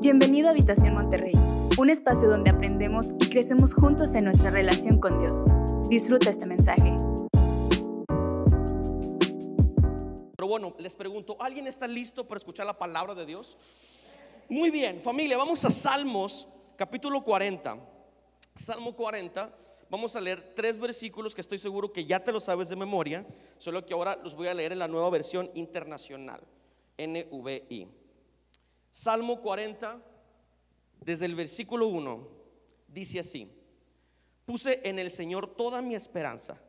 Bienvenido a Habitación Monterrey, un espacio donde aprendemos y crecemos juntos en nuestra relación con Dios. Disfruta este mensaje. Pero bueno, les pregunto, ¿alguien está listo para escuchar la palabra de Dios? Muy bien, familia, vamos a Salmos, capítulo 40. Salmo 40, vamos a leer tres versículos que estoy seguro que ya te lo sabes de memoria, solo que ahora los voy a leer en la nueva versión internacional, NVI. Salmo 40, desde el versículo 1, dice así, puse en el Señor toda mi esperanza.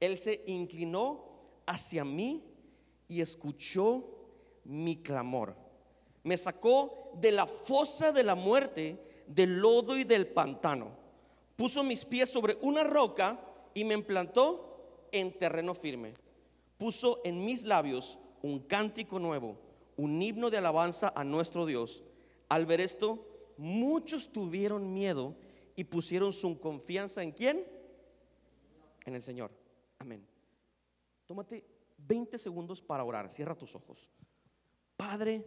Él se inclinó hacia mí y escuchó mi clamor. Me sacó de la fosa de la muerte, del lodo y del pantano. Puso mis pies sobre una roca y me implantó en terreno firme. Puso en mis labios un cántico nuevo un himno de alabanza a nuestro Dios. Al ver esto, muchos tuvieron miedo y pusieron su confianza en quién? En el Señor. Amén. Tómate 20 segundos para orar. Cierra tus ojos. Padre,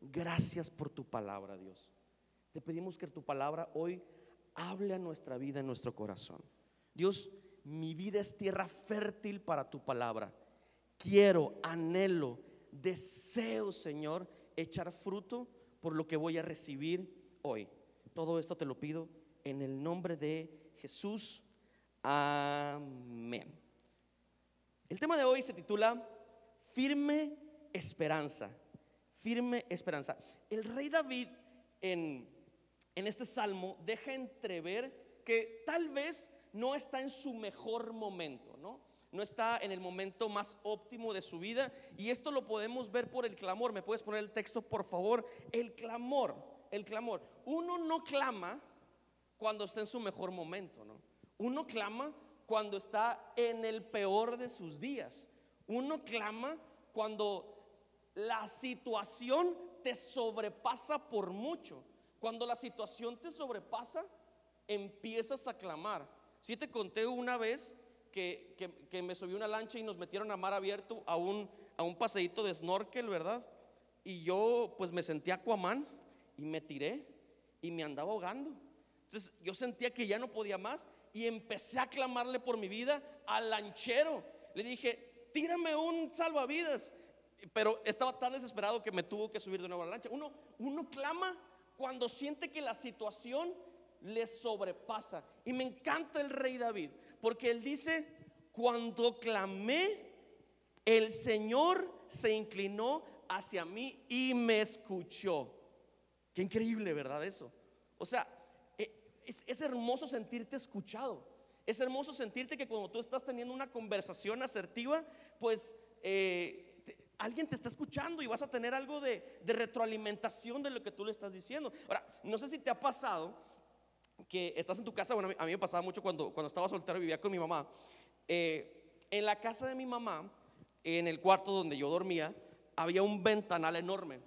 gracias por tu palabra, Dios. Te pedimos que tu palabra hoy hable a nuestra vida, en nuestro corazón. Dios, mi vida es tierra fértil para tu palabra. Quiero, anhelo deseo, Señor, echar fruto por lo que voy a recibir hoy. Todo esto te lo pido en el nombre de Jesús. Amén. El tema de hoy se titula Firme Esperanza. Firme Esperanza. El rey David en, en este salmo deja entrever que tal vez no está en su mejor momento, ¿no? está en el momento más óptimo de su vida. Y esto lo podemos ver por el clamor. ¿Me puedes poner el texto, por favor? El clamor, el clamor. Uno no clama cuando está en su mejor momento, ¿no? Uno clama cuando está en el peor de sus días. Uno clama cuando la situación te sobrepasa por mucho. Cuando la situación te sobrepasa, empiezas a clamar. Si te conté una vez que, me subió una lancha y nos metieron a mar abierto a un, a un paseíto de snorkel, ¿verdad? Y yo pues me sentí Aquaman y me tiré y me andaba ahogando. Entonces yo sentía que ya no podía más y empecé a clamarle por mi vida al lanchero. Le dije, tírame un salvavidas. Pero estaba tan desesperado que me tuvo que subir de nuevo a la lancha. Uno, uno clama cuando siente que la situación le sobrepasa. Y me encanta el rey David, porque él dice, cuando clamé, el Señor se inclinó hacia mí y me escuchó. Qué increíble, ¿verdad? Eso. O sea, e, es, hermoso sentirte escuchado. Es hermoso sentirte que cuando tú estás teniendo una conversación asertiva, pues eh, alguien te está escuchando y vas a tener algo de, de retroalimentación de lo que tú le estás diciendo. Ahora, no sé si te ha pasado que estás en tu casa, bueno, a mí me pasaba mucho cuando, cuando estaba soltero vivía con mi mamá. Eh, en la casa de mi mamá, en el cuarto donde yo dormía, había un ventanal enorme.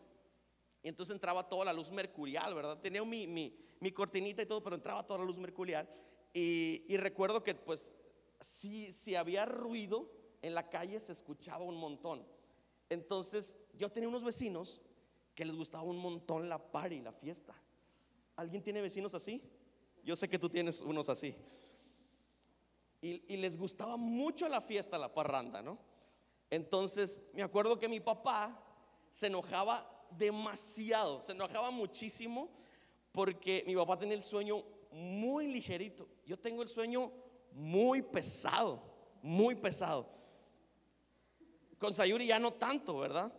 Y entonces entraba toda la luz mercurial, ¿verdad? Tenía mi, mi, mi cortinita y todo, pero entraba toda la luz mercurial. Y, y recuerdo que, pues, si, si había ruido en la calle, se escuchaba un montón. Entonces, yo tenía unos vecinos que les gustaba un montón la party, la fiesta. ¿Alguien tiene vecinos así? Yo sé que tú tienes unos así. Y, les gustaba mucho la fiesta, la parranda, ¿no? Entonces, me acuerdo que mi papá se enojaba demasiado, se enojaba muchísimo porque mi papá tenía el sueño muy ligerito. Yo tengo el sueño muy pesado, muy pesado. Con Sayuri ya no tanto, ¿verdad?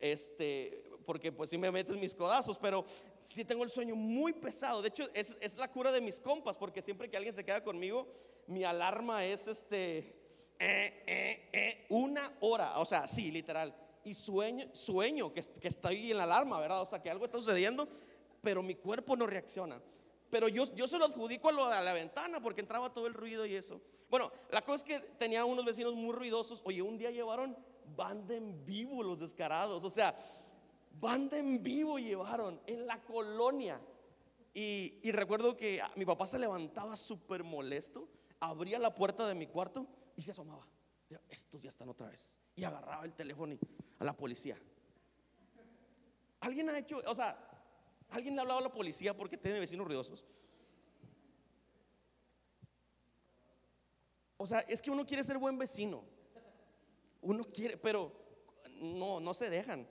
Este, porque pues si me metes mis codazos, pero si tengo el sueño muy pesado. De hecho, es, la cura de mis compas, porque siempre que alguien se queda conmigo, mi alarma es este, eh, eh, eh, una hora, o sea, sí, literal. Y sueño, sueño que, que estoy en la alarma, ¿verdad? O sea, que algo está sucediendo, pero mi cuerpo no reacciona. Pero yo, yo se lo adjudico a, la ventana porque entraba todo el ruido y eso. Bueno, la cosa es que tenía unos vecinos muy ruidosos. Oye, un día llevaron banda en vivo los descarados. O sea, banda en vivo llevaron en la colonia. Y, recuerdo que mi papá se levantaba súper molesto, abría la puerta de mi cuarto y se asomaba. Estos ya están otra vez. Y agarraba el teléfono a la policía. ¿Alguien ha hecho, o sea, ¿Alguien le ha hablado a la policía porque tiene vecinos ruidosos? O sea, es que uno quiere ser buen vecino. Uno quiere, pero no, no se dejan.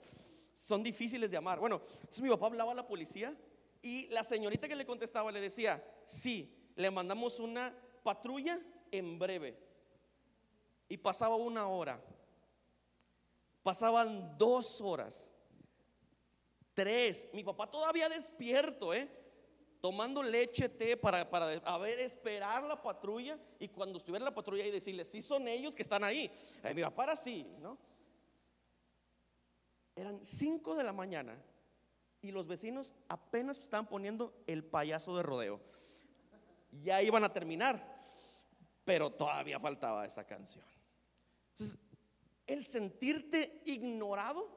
Son difíciles de amar. Bueno, entonces mi papá hablaba a la policía y la señorita que le contestaba le decía, sí, le mandamos una patrulla en breve. Y pasaba una hora. Pasaban dos horas. Tres. Mi papá todavía despierto, ¿eh? Tomando leche, té para, para a esperar la patrulla. Y cuando estuviera la patrulla y decirle, sí son ellos que están ahí. Eh, mi papá era así, ¿no? Eran cinco de la mañana y los vecinos apenas estaban poniendo el payaso de rodeo. Ya iban a terminar, pero todavía faltaba esa canción. Entonces, el sentirte ignorado,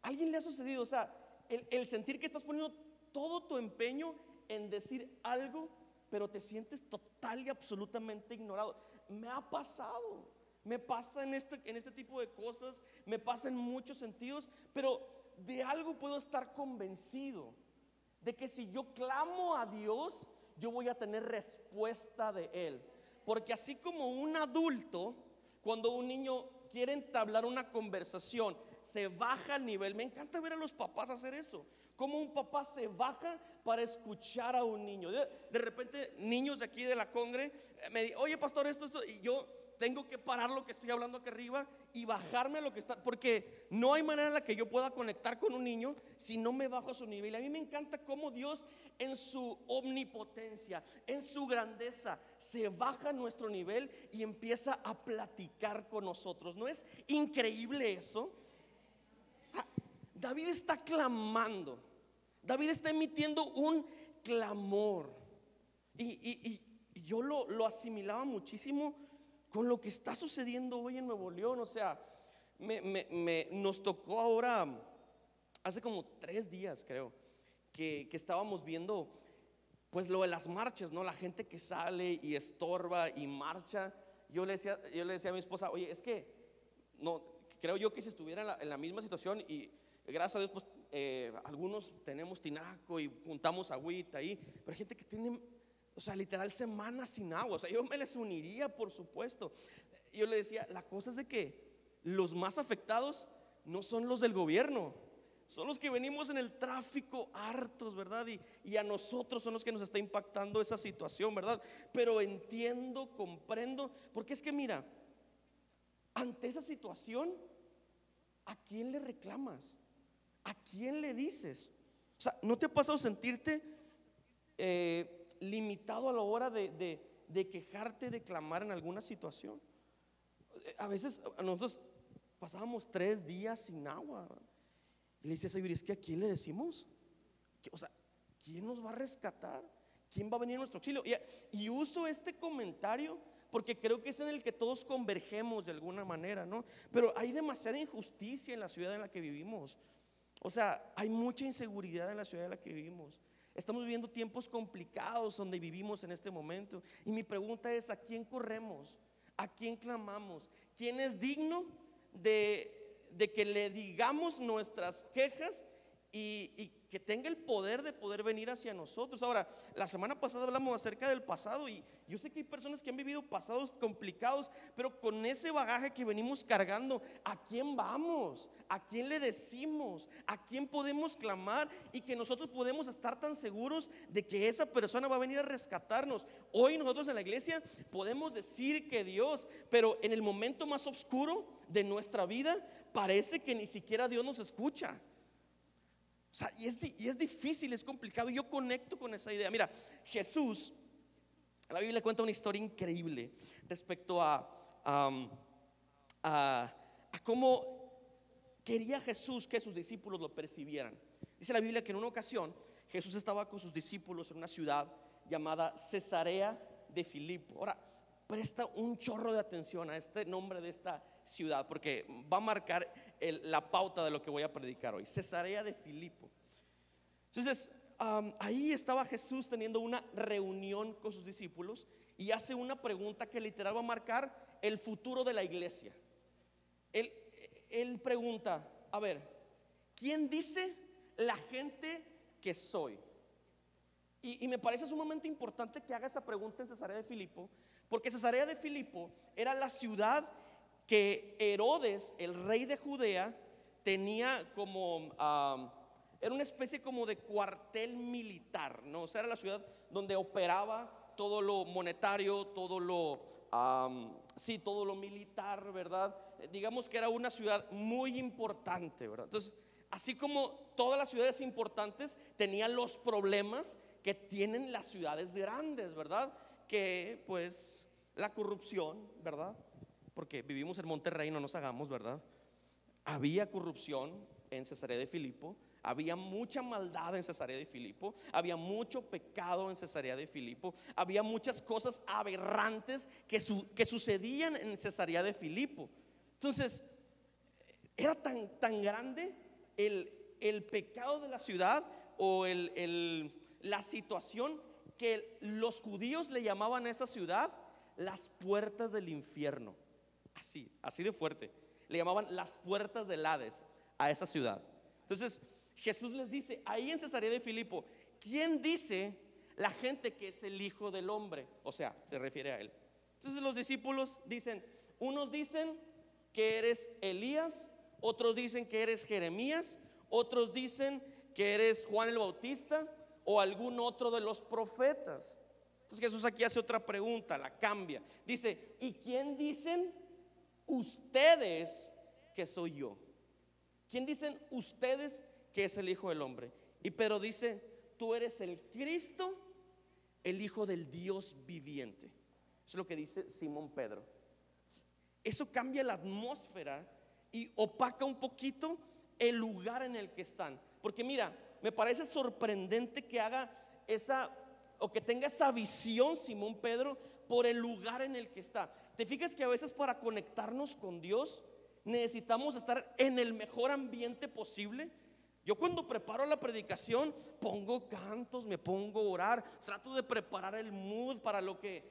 alguien le ha sucedido? O sea, el, el sentir que estás poniendo todo tu empeño en decir algo, pero te sientes total y absolutamente ignorado. Me ha pasado. Me pasa en este, en este tipo de cosas, me pasa en muchos sentidos, pero de algo puedo estar convencido, de que si yo clamo a Dios, yo voy a tener respuesta de Él. Porque así como un adulto, cuando un niño quiere entablar una conversación, se baja al nivel. Me encanta ver a los papás hacer eso. Como un papá se baja para escuchar a un niño. De, repente, niños de aquí de la congre eh, me dicen, oye pastor, esto, esto. Y yo tengo que parar lo que estoy hablando aquí arriba y bajarme a lo que está, porque no hay manera en la que yo pueda conectar con un niño si no me bajo a su nivel. A mí me encanta cómo Dios en su omnipotencia, en su grandeza, se baja a nuestro nivel y empieza a platicar con nosotros. ¿No es increíble eso? Ah, David está clamando, David está emitiendo un clamor. Y, yo lo, lo asimilaba muchísimo con lo que está sucediendo hoy en Nuevo León. O sea, me, nos tocó ahora, hace como tres días creo, que, estábamos viendo pues lo de las marchas, ¿no? La gente que sale y estorba y marcha. Yo le decía, yo le decía a mi esposa, oye, es que no, creo yo que si estuviera en la, misma situación y gracias a Dios, pues eh, algunos tenemos tinaco y juntamos agüita ahí, pero hay gente que tiene o sea, literal semanas sin agua. O sea, yo me les uniría, por supuesto. Yo le decía, la cosa es de que los más afectados no son los del gobierno, son los que venimos en el tráfico hartos, ¿verdad? Y, y, a nosotros son los que nos está impactando esa situación, ¿verdad? Pero entiendo, comprendo, porque es que mira, ante esa situación, ¿a quién le reclamas? ¿A quién le dices? O sea, ¿no te ha pasado sentirte... Eh, limitado a la hora de, quejarte, de clamar en alguna situación. A veces nosotros pasábamos tres días sin agua. Y le dice Señor, ¿es que a quién le decimos? O sea, ¿quién nos va a rescatar? ¿Quién va a venir a nuestro auxilio? Y, y, uso este comentario porque creo que es en el que todos convergemos de alguna manera, ¿no? Pero hay demasiada injusticia en la ciudad en la que vivimos. O sea, hay mucha inseguridad en la ciudad en la que vivimos. Estamos viviendo tiempos complicados donde vivimos en este momento. Y mi pregunta es, ¿a quién corremos? ¿A quién clamamos? ¿Quién es digno de, de que le digamos nuestras quejas y, y, que tenga el poder de poder venir hacia nosotros. Ahora, la semana pasada hablamos acerca del pasado y yo sé que hay personas que han vivido pasados complicados, pero con ese bagaje que venimos cargando, ¿a quién vamos? ¿A quién le decimos? ¿A quién podemos clamar? Y que nosotros podemos estar tan seguros de que esa persona va a venir a rescatarnos. Hoy nosotros en la iglesia podemos decir que Dios, pero en el momento más oscuro de nuestra vida, parece que ni siquiera Dios nos escucha. O sea, y es, y es difícil, es complicado. Yo conecto con esa idea. Mira, Jesús, la Biblia cuenta una historia increíble respecto a, a, a, cómo quería Jesús que sus discípulos lo percibieran. Dice la Biblia que en una ocasión Jesús estaba con sus discípulos en una ciudad llamada Cesarea de Filipo. Ahora, presta un chorro de atención a este nombre de esta ciudad porque va a marcar la pauta de lo que voy a predicar hoy. Cesarea de Filipo. Entonces, ahí estaba Jesús teniendo una reunión con sus discípulos y hace una pregunta que literal va a marcar el futuro de la iglesia. Él, pregunta, a ver, ¿quién dice la gente que soy? Y, y, me parece sumamente importante que haga esa pregunta en Cesarea de Filipo, porque Cesarea de Filipo era la ciudad que Herodes, el rey de Judea, tenía como, era una especie como de cuartel militar, ¿no? O sea, era la ciudad donde operaba todo lo monetario, todo lo, sí, todo lo militar, ¿verdad? Digamos que era una ciudad muy importante, ¿verdad? Entonces, así como todas las ciudades importantes tenían los problemas que tienen las ciudades grandes, ¿verdad? Que pues la corrupción, ¿verdad? Porque vivimos en Monterrey, no nos hagamos, ¿verdad? Había corrupción en Cesarea de Filipo, había mucha maldad en Cesarea de Filipo, había mucho pecado en Cesarea de Filipo, había muchas cosas aberrantes que, que sucedían en Cesarea de Filipo. Entonces, era tan, tan grande el, el, pecado de la ciudad o el, el, la situación que los judíos le llamaban a esta ciudad las puertas del infierno. Así, así de fuerte. Le llamaban las puertas del Hades a esa ciudad. Entonces, Jesús les dice, ahí en Cesarea de Filipo, ¿quién dice la gente que es el Hijo del Hombre? O sea, se refiere a él. Entonces los discípulos dicen, unos dicen que eres Elías, otros dicen que eres Jeremías, otros dicen que eres Juan el Bautista o algún otro de los profetas. Entonces Jesús aquí hace otra pregunta, la cambia. Dice, ¿y quién dicen ustedes que soy yo? ¿Quién dicen ustedes que es el Hijo del Hombre. Y pero dice, tú eres el Cristo, el Hijo del Dios viviente. Eso es lo que dice Simón Pedro. Eso cambia la atmósfera y opaca un poquito el lugar en el que están. Porque mira, me parece sorprendente que haga esa o que tenga esa visión Simón Pedro por el lugar en el que está. ¿Te fijas que a veces para conectarnos con Dios necesitamos estar en el mejor ambiente posible? Yo cuando preparo la predicación pongo cantos, me pongo a orar, trato de preparar el mood para lo que,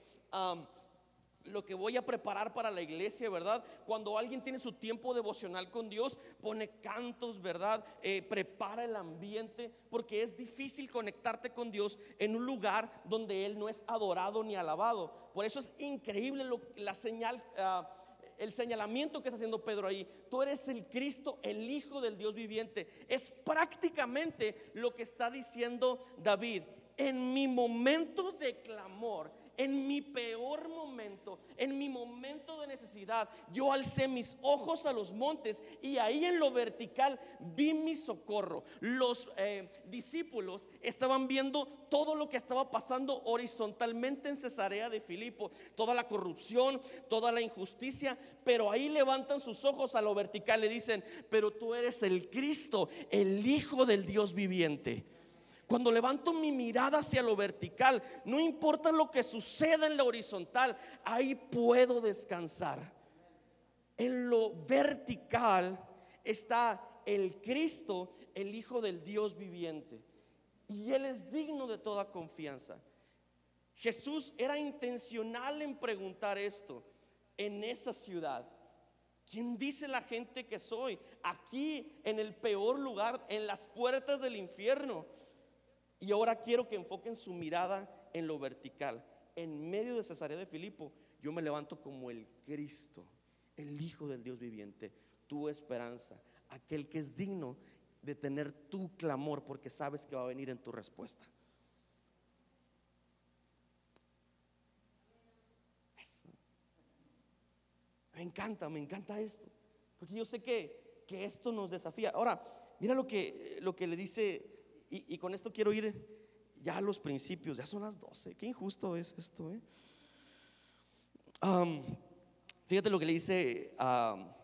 lo que voy a preparar para la iglesia, ¿verdad? Cuando alguien tiene su tiempo devocional con Dios, pone cantos, ¿verdad? Eh, prepara el ambiente, porque es difícil conectarte con Dios en un lugar donde Él no es adorado ni alabado. Por eso es increíble la señal. Ah, el señalamiento que está haciendo Pedro ahí. Tú eres el Cristo, el Hijo del Dios viviente. Es prácticamente lo que está diciendo David. En mi momento de clamor, en mi peor momento, en mi momento de necesidad, yo alcé mis ojos a los montes y ahí en lo vertical vi mi socorro. Los eh, discípulos estaban viendo todo lo que estaba pasando horizontalmente en Cesarea de Filipo, toda la corrupción, toda la injusticia, pero ahí levantan sus ojos a lo vertical y dicen, pero tú eres el Cristo, el Hijo del Dios viviente. Cuando levanto mi mirada hacia lo vertical, no importa lo que suceda en lo horizontal, ahí puedo descansar. En lo vertical está el Cristo, el Hijo del Dios viviente. Y Él es digno de toda confianza. Jesús era intencional en preguntar esto en esa ciudad. ¿Quién dice la gente que soy? Aquí, en el peor lugar, en las puertas del infierno. Y ahora quiero que enfoquen su mirada en lo vertical. En medio de Cesarea de Filipo, yo me levanto como el Cristo, el Hijo del Dios viviente, tu esperanza, aquel que es digno de tener tu clamor porque sabes que va a venir en tu respuesta. Me encanta, me encanta esto. Porque yo sé que, que esto nos desafía. Ahora, mira lo que, lo que le dice y, con esto quiero ir ya a los principios. Ya son las 12. Qué injusto es esto. ¿eh? fíjate lo que le dice a,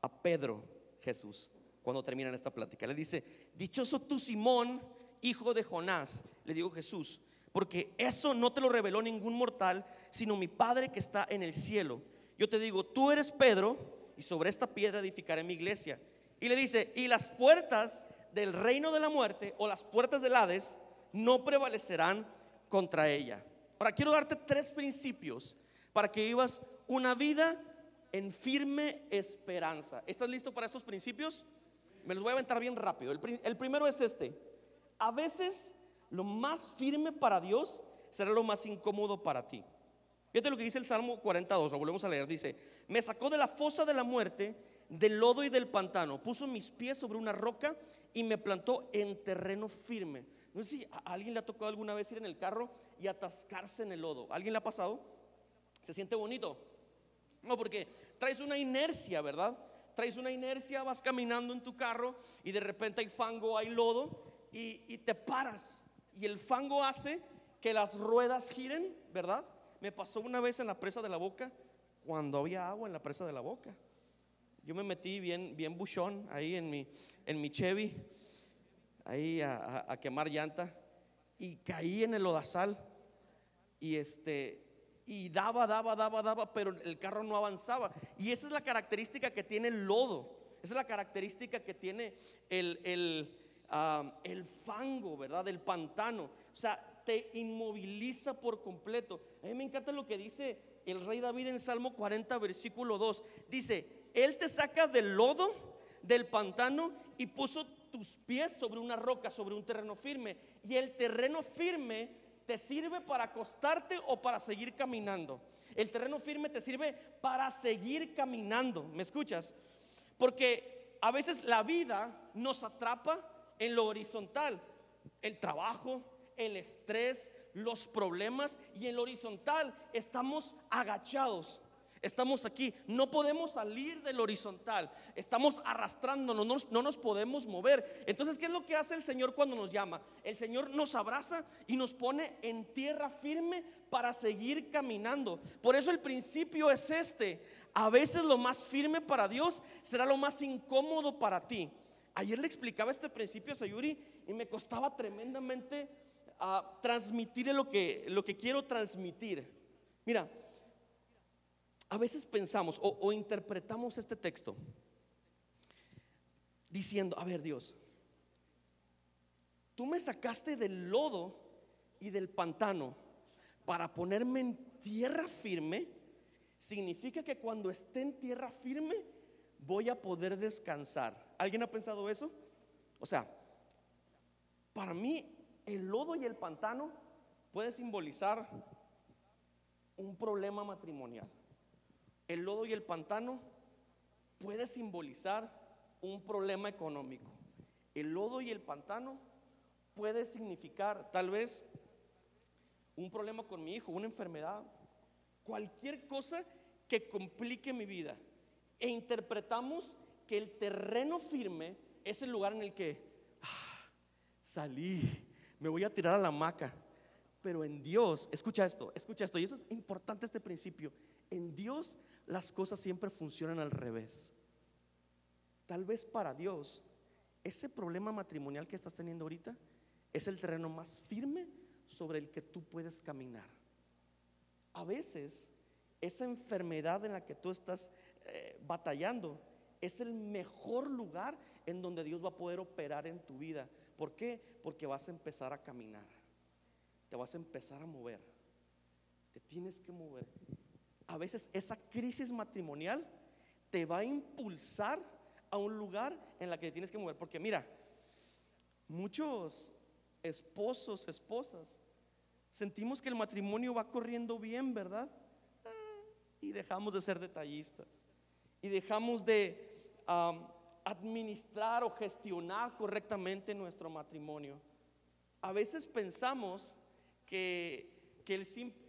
a Pedro Jesús cuando terminan esta plática. Le dice, dichoso tú Simón, hijo de Jonás, le digo Jesús, porque eso no te lo reveló ningún mortal, sino mi Padre que está en el cielo. Yo te digo, tú eres Pedro, y sobre esta piedra edificaré mi iglesia. Y le dice, y las puertas del reino de la muerte o las puertas del Hades no prevalecerán contra ella. Ahora quiero darte tres principios para que vivas una vida en firme esperanza. ¿Estás listo para estos principios? Me los voy a aventar bien rápido. El, primero es este. a veces lo más firme para Dios será lo más incómodo para ti. Fíjate lo que dice el Salmo 42, lo volvemos a leer, dice, me sacó de la fosa de la muerte, del lodo y del pantano, puso mis pies sobre una roca y me plantó en terreno firme. No sé si a alguien le ha tocado alguna vez ir en el carro y atascarse en el lodo. ¿Alguien le ha pasado? ¿Se siente bonito? No, porque traes una inercia, ¿verdad? Traes una inercia, vas caminando en tu carro y de repente hay fango, hay lodo y, te paras. Y el fango hace que las ruedas giren, ¿verdad? Me pasó una vez en la presa de la boca cuando había agua en la presa de la boca. Yo me metí bien, bien buchón ahí en mi, en mi Chevy, ahí a, quemar llanta y caí en el lodazal y este y daba, daba, daba, daba, pero el carro no avanzaba. Y esa es la característica que tiene el lodo. Esa es la característica que tiene el, el, el fango, ¿verdad? El pantano. O sea, te inmoviliza por completo. A mí me encanta lo que dice el rey David en Salmo 40, versículo 2. Dice, Él te saca del lodo, del pantano, y puso tus pies sobre una roca, sobre un terreno firme. Y el terreno firme te sirve para acostarte o para seguir caminando. El terreno firme te sirve para seguir caminando. ¿Me escuchas? Porque a veces la vida nos atrapa en lo horizontal. El trabajo, el estrés, los problemas y en lo horizontal estamos agachados estamos aquí, no podemos salir del horizontal, estamos arrastrándonos, no nos, podemos mover. Entonces, ¿qué es lo que hace el Señor cuando nos llama? El Señor nos abraza y nos pone en tierra firme para seguir caminando. Por eso el principio es este. A veces lo más firme para Dios será lo más incómodo para ti. Ayer le explicaba este principio a Sayuri y me costaba tremendamente uh, transmitirle lo que, lo que quiero transmitir. Mira, a veces pensamos o, interpretamos este texto diciendo, a ver Dios, tú me sacaste del lodo y del pantano para ponerme en tierra firme, significa que cuando esté en tierra firme voy a poder descansar. ¿Alguien ha pensado eso? O sea, para mí el lodo y el pantano puede simbolizar un problema matrimonial. El lodo y el pantano puede simbolizar un problema económico. El lodo y el pantano puede significar tal vez un problema con mi hijo, una enfermedad, cualquier cosa que complique mi vida. E interpretamos que el terreno firme es el lugar en el que ah, salí, me voy a tirar a la hamaca. Pero en Dios, escucha esto, escucha esto, y eso es importante este principio. En Dios las cosas siempre funcionan al revés. Tal vez para Dios, ese problema matrimonial que estás teniendo ahorita es el terreno más firme sobre el que tú puedes caminar. A veces, esa enfermedad en la que tú estás eh, batallando es el mejor lugar en donde Dios va a poder operar en tu vida. ¿Por qué? Porque vas a empezar a caminar. Te vas a empezar a mover. Te tienes que mover a veces esa crisis matrimonial te va a impulsar a un lugar en la que tienes que mover. Porque mira, muchos esposos, esposas, sentimos que el matrimonio va corriendo bien, ¿verdad? Ah, y dejamos de ser detallistas. Y dejamos de administrar o gestionar correctamente nuestro matrimonio. A veces pensamos que, que, el,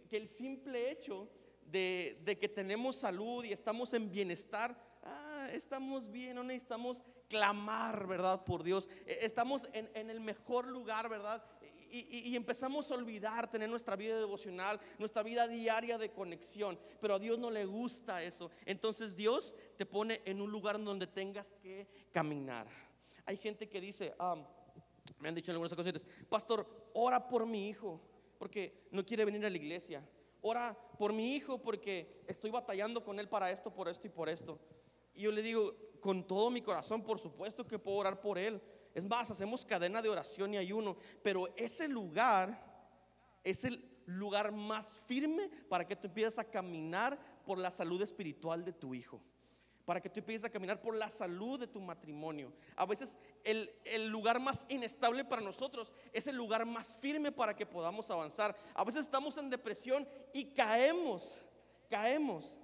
que el simple hecho de, que tenemos salud y estamos en bienestar, ah, estamos bien, no necesitamos clamar, ¿verdad? Por Dios. E, estamos en, el mejor lugar, ¿verdad? Y, empezamos a olvidar tener nuestra vida devocional, nuestra vida diaria de conexión, pero a Dios no le gusta eso. Entonces Dios te pone en un lugar donde tengas que caminar. Hay gente que dice, ah, me han dicho algunas ocasiones, pastor, ora por mi hijo, porque no quiere venir a la iglesia ora por mi hijo porque estoy batallando con él para esto, por esto y por esto. Y yo le digo, con todo mi corazón, por supuesto que puedo orar por él. Es más, hacemos cadena de oración y ayuno, pero ese lugar es el lugar más firme para que tú empieces a caminar por la salud espiritual de tu hijo. Para que tú empieces a caminar por la salud de tu matrimonio. A veces el, el, lugar más inestable para nosotros es el lugar más firme para que podamos avanzar. A veces estamos en depresión y caemos, caemos.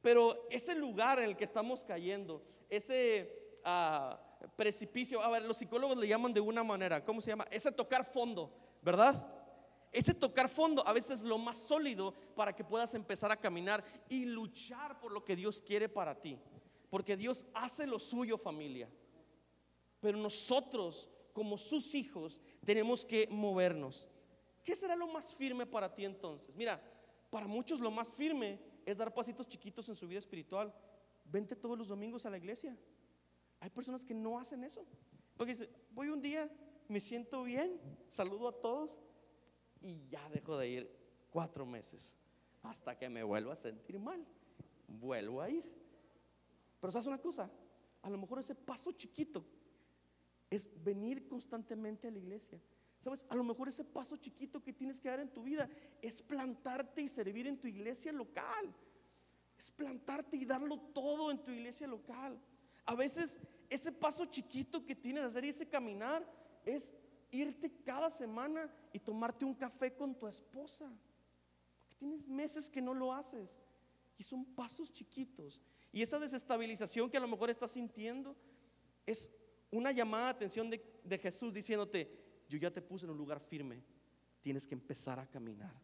Pero ese lugar en el que estamos cayendo, ese ah, precipicio, a ver, los psicólogos le llaman de una manera, ¿cómo se llama? Ese tocar fondo, ¿verdad? Ese tocar fondo a veces es lo más sólido para que puedas empezar a caminar y luchar por lo que Dios quiere para ti. Porque Dios hace lo suyo familia. Pero nosotros, como sus hijos, tenemos que movernos. ¿Qué será lo más firme para ti entonces? Mira, para muchos lo más firme es dar pasitos chiquitos en su vida espiritual. Vente todos los domingos a la iglesia. Hay personas que no hacen eso. Porque dice, voy un día, me siento bien, saludo a todos, y ya dejo de ir cuatro meses hasta que me vuelva a sentir mal. Vuelvo a ir. Pero sabes una cosa, a lo mejor ese paso chiquito es venir constantemente a la iglesia. Sabes, a lo mejor ese paso chiquito que tienes que dar en tu vida es plantarte y servir en tu iglesia local. Es plantarte y darlo todo en tu iglesia local. A veces ese paso chiquito que tienes que hacer y ese caminar es irte cada semana y tomarte un café con tu esposa. Tienes meses que no lo haces. Y son pasos chiquitos. Y esa desestabilización que a lo mejor estás sintiendo es una llamada de atención de, de Jesús diciéndote, yo ya te puse en un lugar firme, tienes que empezar a caminar.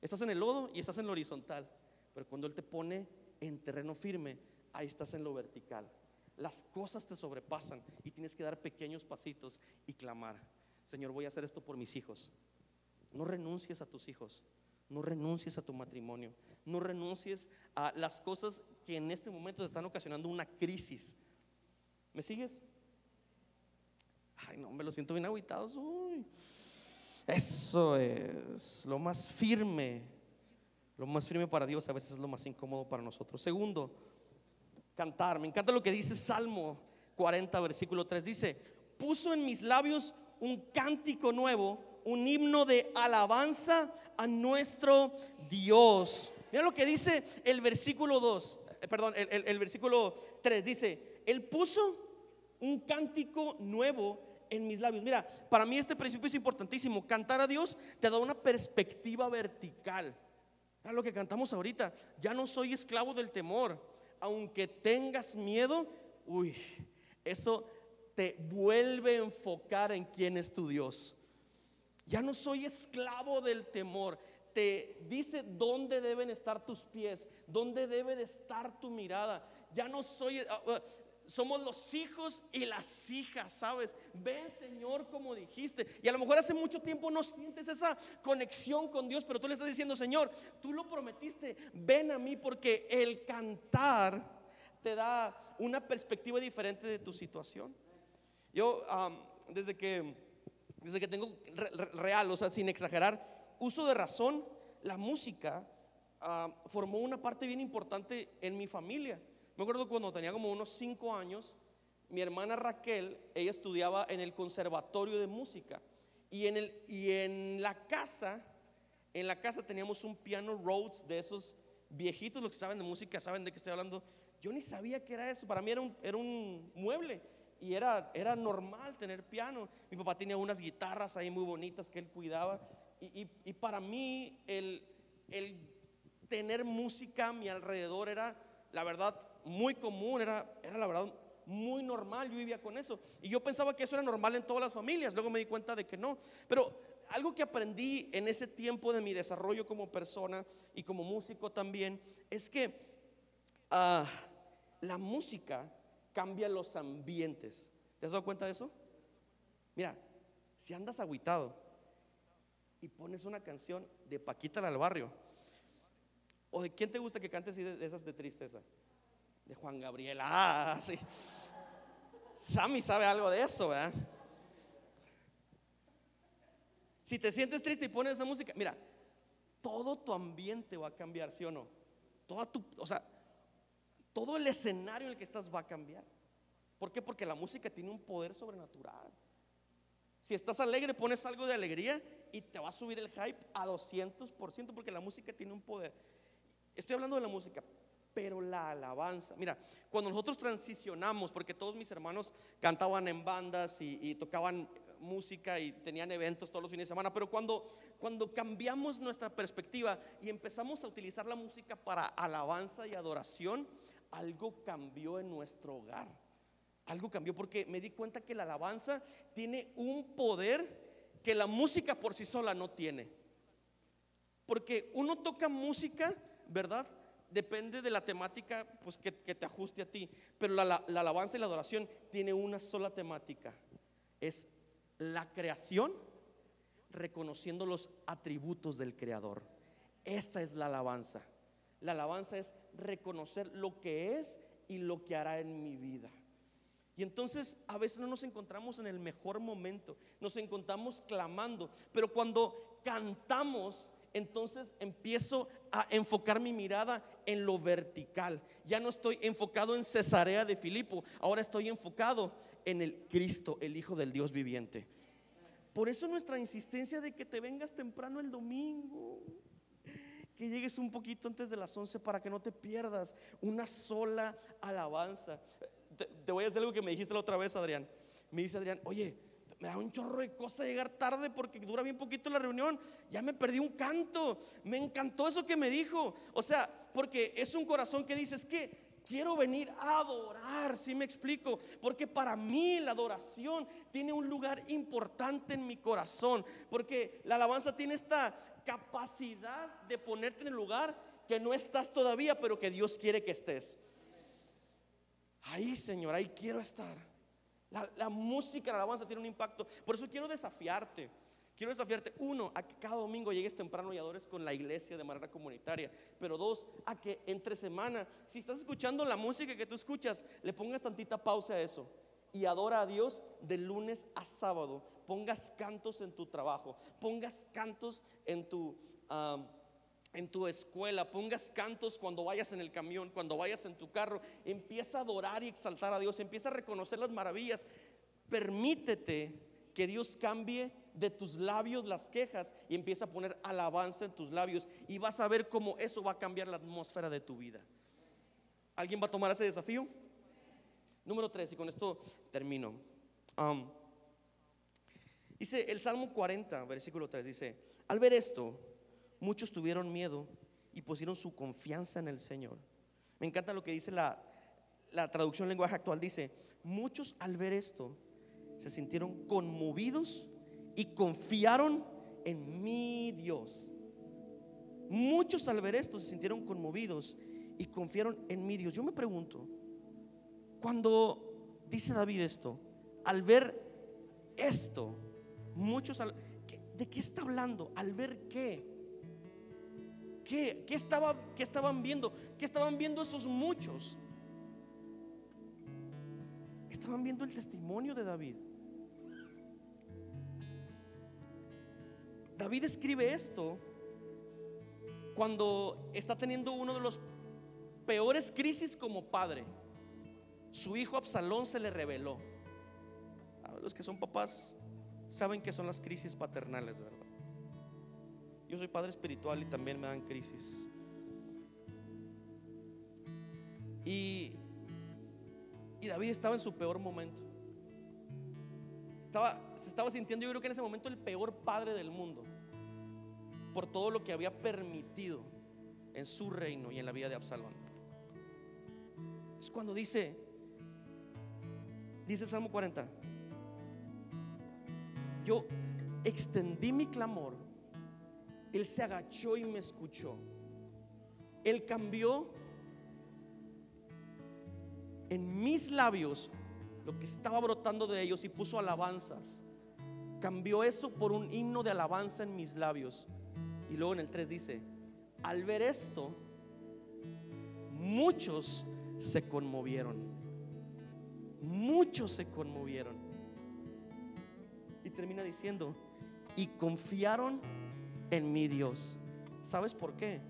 Estás en el lodo y estás en lo horizontal, pero cuando Él te pone en terreno firme, ahí estás en lo vertical las cosas te sobrepasan y tienes que dar pequeños pasitos y clamar, Señor, voy a hacer esto por mis hijos. No renuncies a tus hijos, no renuncies a tu matrimonio, no renuncies a las cosas que en este momento te están ocasionando una crisis. ¿Me sigues? Ay, no, me lo siento bien aguitados. Eso es lo más firme. Lo más firme para Dios a veces es lo más incómodo para nosotros. Segundo, cantar. Me encanta lo que dice Salmo 40, versículo 3. Dice, puso en mis labios un cántico nuevo, un himno de alabanza a nuestro Dios. Mira lo que dice el versículo 2, eh, perdón, el, versículo 3. Dice, Él puso un cántico nuevo en mis labios. Mira, para mí este principio es importantísimo. Cantar a Dios te da una perspectiva vertical. A lo que cantamos ahorita. Ya no soy esclavo del temor aunque tengas miedo, uy, eso te vuelve a enfocar en quién es tu Dios. Ya no soy esclavo del temor. Te dice dónde deben estar tus pies, dónde debe de estar tu mirada. Ya no soy, ah, ah, somos los hijos y las hijas, ¿sabes? Ven, Señor, como dijiste. Y a lo mejor hace mucho tiempo no sientes esa conexión con Dios, pero tú le estás diciendo, Señor, tú lo prometiste, ven a mí porque el cantar te da una perspectiva diferente de tu situación. Yo, desde que desde que tengo real, o sea, sin exagerar, uso de razón, la música formó una parte bien importante en mi familia. Me acuerdo cuando tenía como unos cinco años, mi hermana Raquel, ella estudiaba en el conservatorio de música. Y en, el, y en la casa, en la casa teníamos un piano Rhodes de esos viejitos, los que saben de música saben de qué estoy hablando. Yo ni sabía que era eso, para mí era un, era un mueble y era, era normal tener piano. Mi papá tenía unas guitarras ahí muy bonitas que él cuidaba. Y, y, para mí el, el tener música a mi alrededor era, la verdad, muy común, era, era la verdad muy normal, yo vivía con eso. Y yo pensaba que eso era normal en todas las familias, luego me di cuenta de que no. Pero algo que aprendí en ese tiempo de mi desarrollo como persona y como músico también, es que ah, la música cambia los ambientes. ¿Te has dado cuenta de eso? Mira, si andas aguitado y pones una canción de Paquita al barrio, o de quién te gusta que cantes de esas de tristeza, de Juan Gabriel. Ah, sí. Sammy sabe algo de eso, ¿verdad? Si te sientes triste y pones esa música, mira, todo tu ambiente va a cambiar, ¿sí o no? Toda tu, o sea, todo el escenario en el que estás va a cambiar. ¿Por qué? Porque la música tiene un poder sobrenatural. Si estás alegre, pones algo de alegría y te va a subir el hype a 200% porque la música tiene un poder. Estoy hablando de la música, pero la alabanza. Mira, cuando nosotros transicionamos, porque todos mis hermanos cantaban en bandas y, tocaban música y tenían eventos todos los fines de semana, pero cuando, cuando cambiamos nuestra perspectiva y empezamos a utilizar la música para alabanza y adoración, algo cambió en nuestro hogar. Algo cambió porque me di cuenta que la alabanza tiene un poder que la música por sí sola no tiene. Porque uno toca música, ¿verdad? Depende de la temática pues, que, te ajuste a ti. Pero la, alabanza y la adoración tiene una sola temática. Es la creación reconociendo los atributos del Creador. Esa es la alabanza. La alabanza es reconocer lo que es y lo que hará en mi vida. Y entonces a veces no nos encontramos en el mejor momento, nos encontramos clamando, pero cuando cantamos entonces empiezo a enfocar mi mirada en lo vertical. Ya no estoy enfocado en Cesarea de Filipo, ahora estoy enfocado en el Cristo, el Hijo del Dios viviente. Por eso nuestra insistencia de que te vengas temprano el domingo, que llegues un poquito antes de las 11 para que no te pierdas una sola alabanza. Te, te voy a decir algo que me dijiste la otra vez, Adrián. Me dice Adrián, oye, me da un chorro de cosa llegar tarde porque dura bien poquito la reunión. Ya me perdí un canto. Me encantó eso que me dijo. O sea, porque es un corazón que dice, es que quiero venir a adorar, si me explico? Porque para mí la adoración tiene un lugar importante en mi corazón. Porque la alabanza tiene esta capacidad de ponerte en el lugar que no estás todavía, pero que Dios quiere que estés. Ahí, Señor, ahí quiero estar. La, música, la alabanza tiene un impacto. Por eso quiero desafiarte. Quiero desafiarte, uno, a que cada domingo llegues temprano y adores con la iglesia de manera comunitaria. Pero dos, a que entre semana, si estás escuchando la música que tú escuchas, le pongas tantita pausa a eso. Y adora a Dios de lunes a sábado. Pongas cantos en tu trabajo. Pongas cantos en tu en tu escuela, pongas cantos cuando vayas en el camión, cuando vayas en tu carro, empieza a adorar y exaltar a Dios, empieza a reconocer las maravillas. Permítete que Dios cambie de tus labios las quejas y empieza a poner alabanza en tus labios y vas a ver cómo eso va a cambiar la atmósfera de tu vida. ¿Alguien va a tomar ese desafío? Número 3, y con esto termino. Dice el Salmo 40, versículo 3, dice, al ver esto, muchos tuvieron miedo y pusieron su confianza en el Señor. Me encanta lo que dice la, traducción lenguaje actual. Dice, muchos al ver esto se sintieron conmovidos y confiaron en mi Dios. Muchos al ver esto se sintieron conmovidos y confiaron en mi Dios. Yo me pregunto, cuando dice David esto, al ver esto, muchos, ¿de qué está hablando? Al ver qué? ¿Qué, estaba, qué estaban viendo? ¿Qué estaban viendo esos muchos? Estaban viendo el testimonio de David. David escribe esto cuando está teniendo uno de los peores crisis como padre. Su hijo Absalón se le reveló. A los que son papás saben que son las crisis paternales, ¿verdad? Yo soy padre espiritual y también me dan crisis. Y, y David estaba en su peor momento. Estaba, se estaba sintiendo, yo creo que en ese momento, el peor padre del mundo. Por todo lo que había permitido en su reino y en la vida de Absalón. Es cuando dice, dice el Salmo 40, yo extendí mi clamor él se agachó y me escuchó. Él cambió en mis labios lo que estaba brotando de ellos y puso alabanzas. Cambió eso por un himno de alabanza en mis labios. Y luego en el 3 dice, al ver esto, muchos se conmovieron. Muchos se conmovieron. Y termina diciendo, y confiaron en mi Dios. ¿Sabes por qué?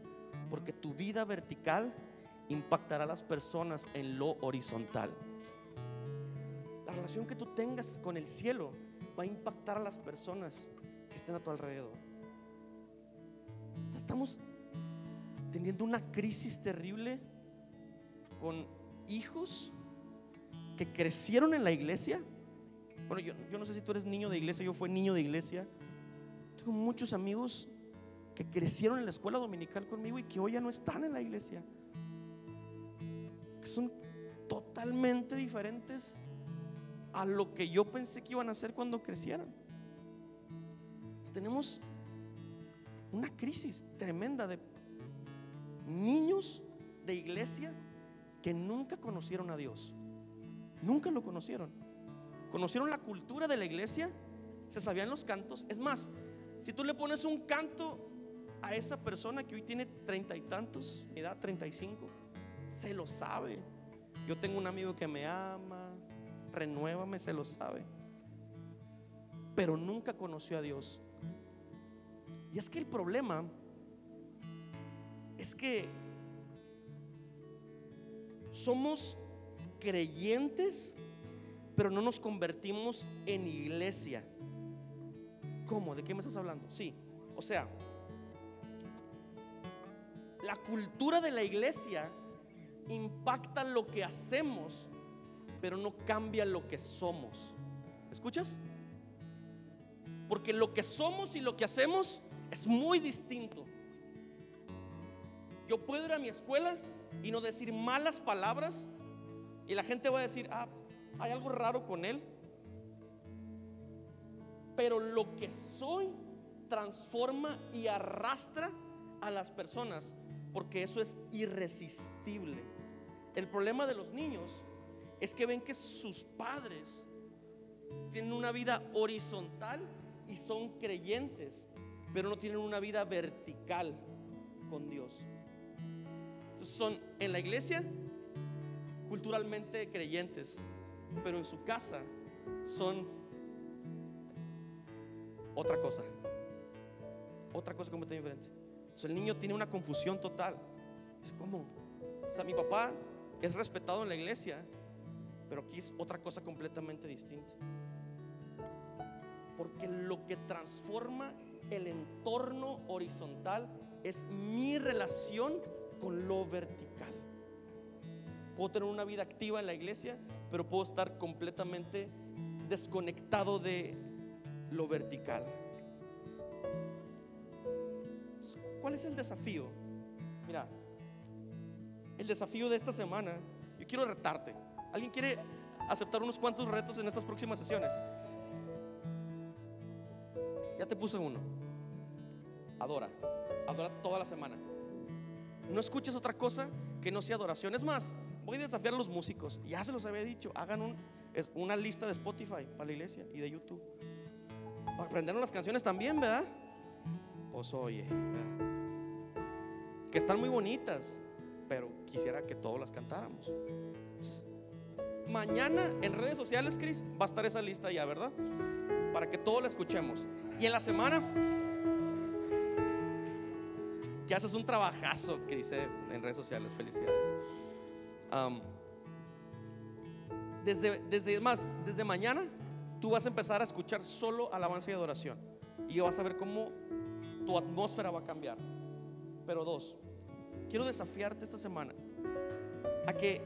Porque tu vida vertical impactará a las personas en lo horizontal. La relación que tú tengas con el cielo va a impactar a las personas que estén a tu alrededor. Estamos teniendo una crisis terrible con hijos que crecieron en la iglesia. Bueno, yo, yo no sé si tú eres niño de iglesia, yo fui niño de iglesia. Tengo muchos amigos que crecieron en la escuela dominical conmigo y que hoy ya no están en la iglesia. Que son totalmente diferentes a lo que yo pensé que iban a hacer cuando crecieran. Tenemos una crisis tremenda de niños de iglesia que nunca conocieron a Dios. Nunca lo conocieron. Conocieron la cultura de la iglesia, se sabían los cantos. Es más, si tú le pones un canto a esa persona que hoy tiene treinta y tantos, edad 35, se lo sabe. Yo tengo un amigo que me ama, renuévame, se lo sabe. Pero nunca conoció a Dios. Y es que el problema es que somos creyentes, pero no nos convertimos en iglesia. ¿Cómo? ¿De qué me estás hablando? Sí, o sea, la cultura de la iglesia impacta lo que hacemos, pero no cambia lo que somos. ¿Escuchas? Porque lo que somos y lo que hacemos es muy distinto. Yo puedo ir a mi escuela y no decir malas palabras y la gente va a decir, ah, hay algo raro con él. Pero lo que soy transforma y arrastra a las personas porque eso es irresistible. El problema de los niños es que ven que sus padres tienen una vida horizontal y son creyentes, pero no tienen una vida vertical con Dios. Entonces son en la iglesia culturalmente creyentes, pero en su casa son otra cosa. Otra cosa completamente diferente el niño tiene una confusión total. Es como, o sea, mi papá es respetado en la iglesia, pero aquí es otra cosa completamente distinta. Porque lo que transforma el entorno horizontal es mi relación con lo vertical. Puedo tener una vida activa en la iglesia, pero puedo estar completamente desconectado de lo vertical. ¿Cuál es el desafío? Mira, el desafío de esta semana, yo quiero retarte. ¿Alguien quiere aceptar unos cuantos retos en estas próximas sesiones? Ya te puse uno. Adora. Adora toda la semana. No escuches otra cosa que no sea adoración. Es más, voy a desafiar a los músicos. Ya se los había dicho. Hagan una lista de Spotify para la iglesia y de YouTube. Aprender las canciones también, ¿verdad? Pues oye, que están muy bonitas, pero quisiera que todos las cantáramos. Mañana en redes sociales, Cris, va a estar esa lista ya, ¿verdad? Para que todos la escuchemos. Y en la semana, que haces un trabajazo, Cris, eh, en redes sociales. Felicidades. desde, desde más, desde mañana, tú vas a empezar a escuchar solo alabanza y adoración. Y vas a ver cómo tu atmósfera va a cambiar. Pero dos, quiero desafiarte esta semana a que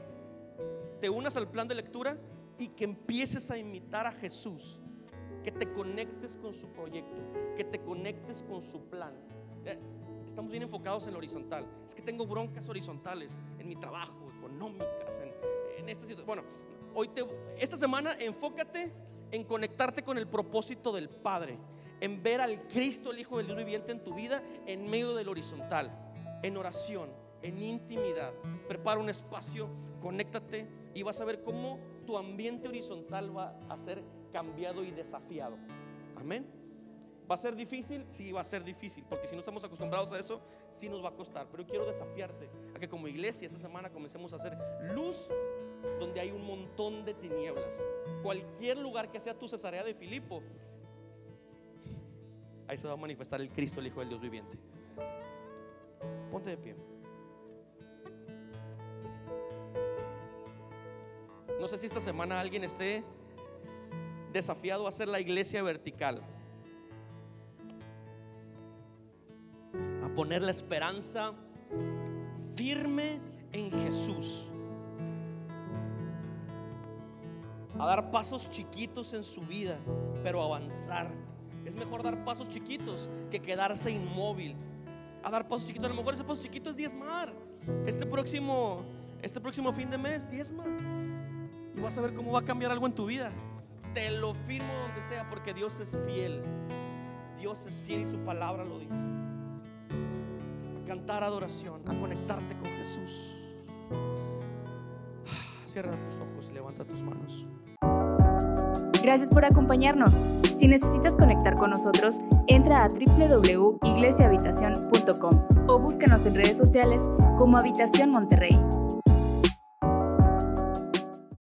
te unas al plan de lectura y que empieces a imitar a Jesús, que te conectes con su proyecto, que te conectes con su plan. Eh, estamos bien enfocados en lo horizontal. Es que tengo broncas horizontales en mi trabajo, económicas, en, en esta situación. Bueno, hoy te, esta semana enfócate en conectarte con el propósito del Padre, en ver al Cristo, el Hijo del Dios viviente en tu vida en medio del horizontal en oración, en intimidad. Prepara un espacio, conéctate y vas a ver cómo tu ambiente horizontal va a ser cambiado y desafiado. Amén. ¿Va a ser difícil? Sí, va a ser difícil, porque si no estamos acostumbrados a eso, sí nos va a costar. Pero quiero desafiarte a que como iglesia esta semana comencemos a hacer luz donde hay un montón de tinieblas. Cualquier lugar que sea tu Cesarea de Filipo, ahí se va a manifestar el Cristo, el Hijo del Dios viviente. Ponte de pie. No sé si esta semana alguien esté desafiado a hacer la iglesia vertical. A poner la esperanza firme en Jesús. A dar pasos chiquitos en su vida, pero avanzar. Es mejor dar pasos chiquitos que quedarse inmóvil. A dar pasos chiquitos, a lo mejor ese paso chiquito es diezmar. Este próximo, este próximo fin de mes, diezma. Y vas a ver cómo va a cambiar algo en tu vida. Te lo firmo donde sea porque Dios es fiel. Dios es fiel y su palabra lo dice. A cantar adoración, a conectarte con Jesús. Cierra tus ojos y levanta tus manos. Gracias por acompañarnos. Si necesitas conectar con nosotros, entra a www.iglesiahabitacion.com o búscanos en redes sociales como Habitación Monterrey.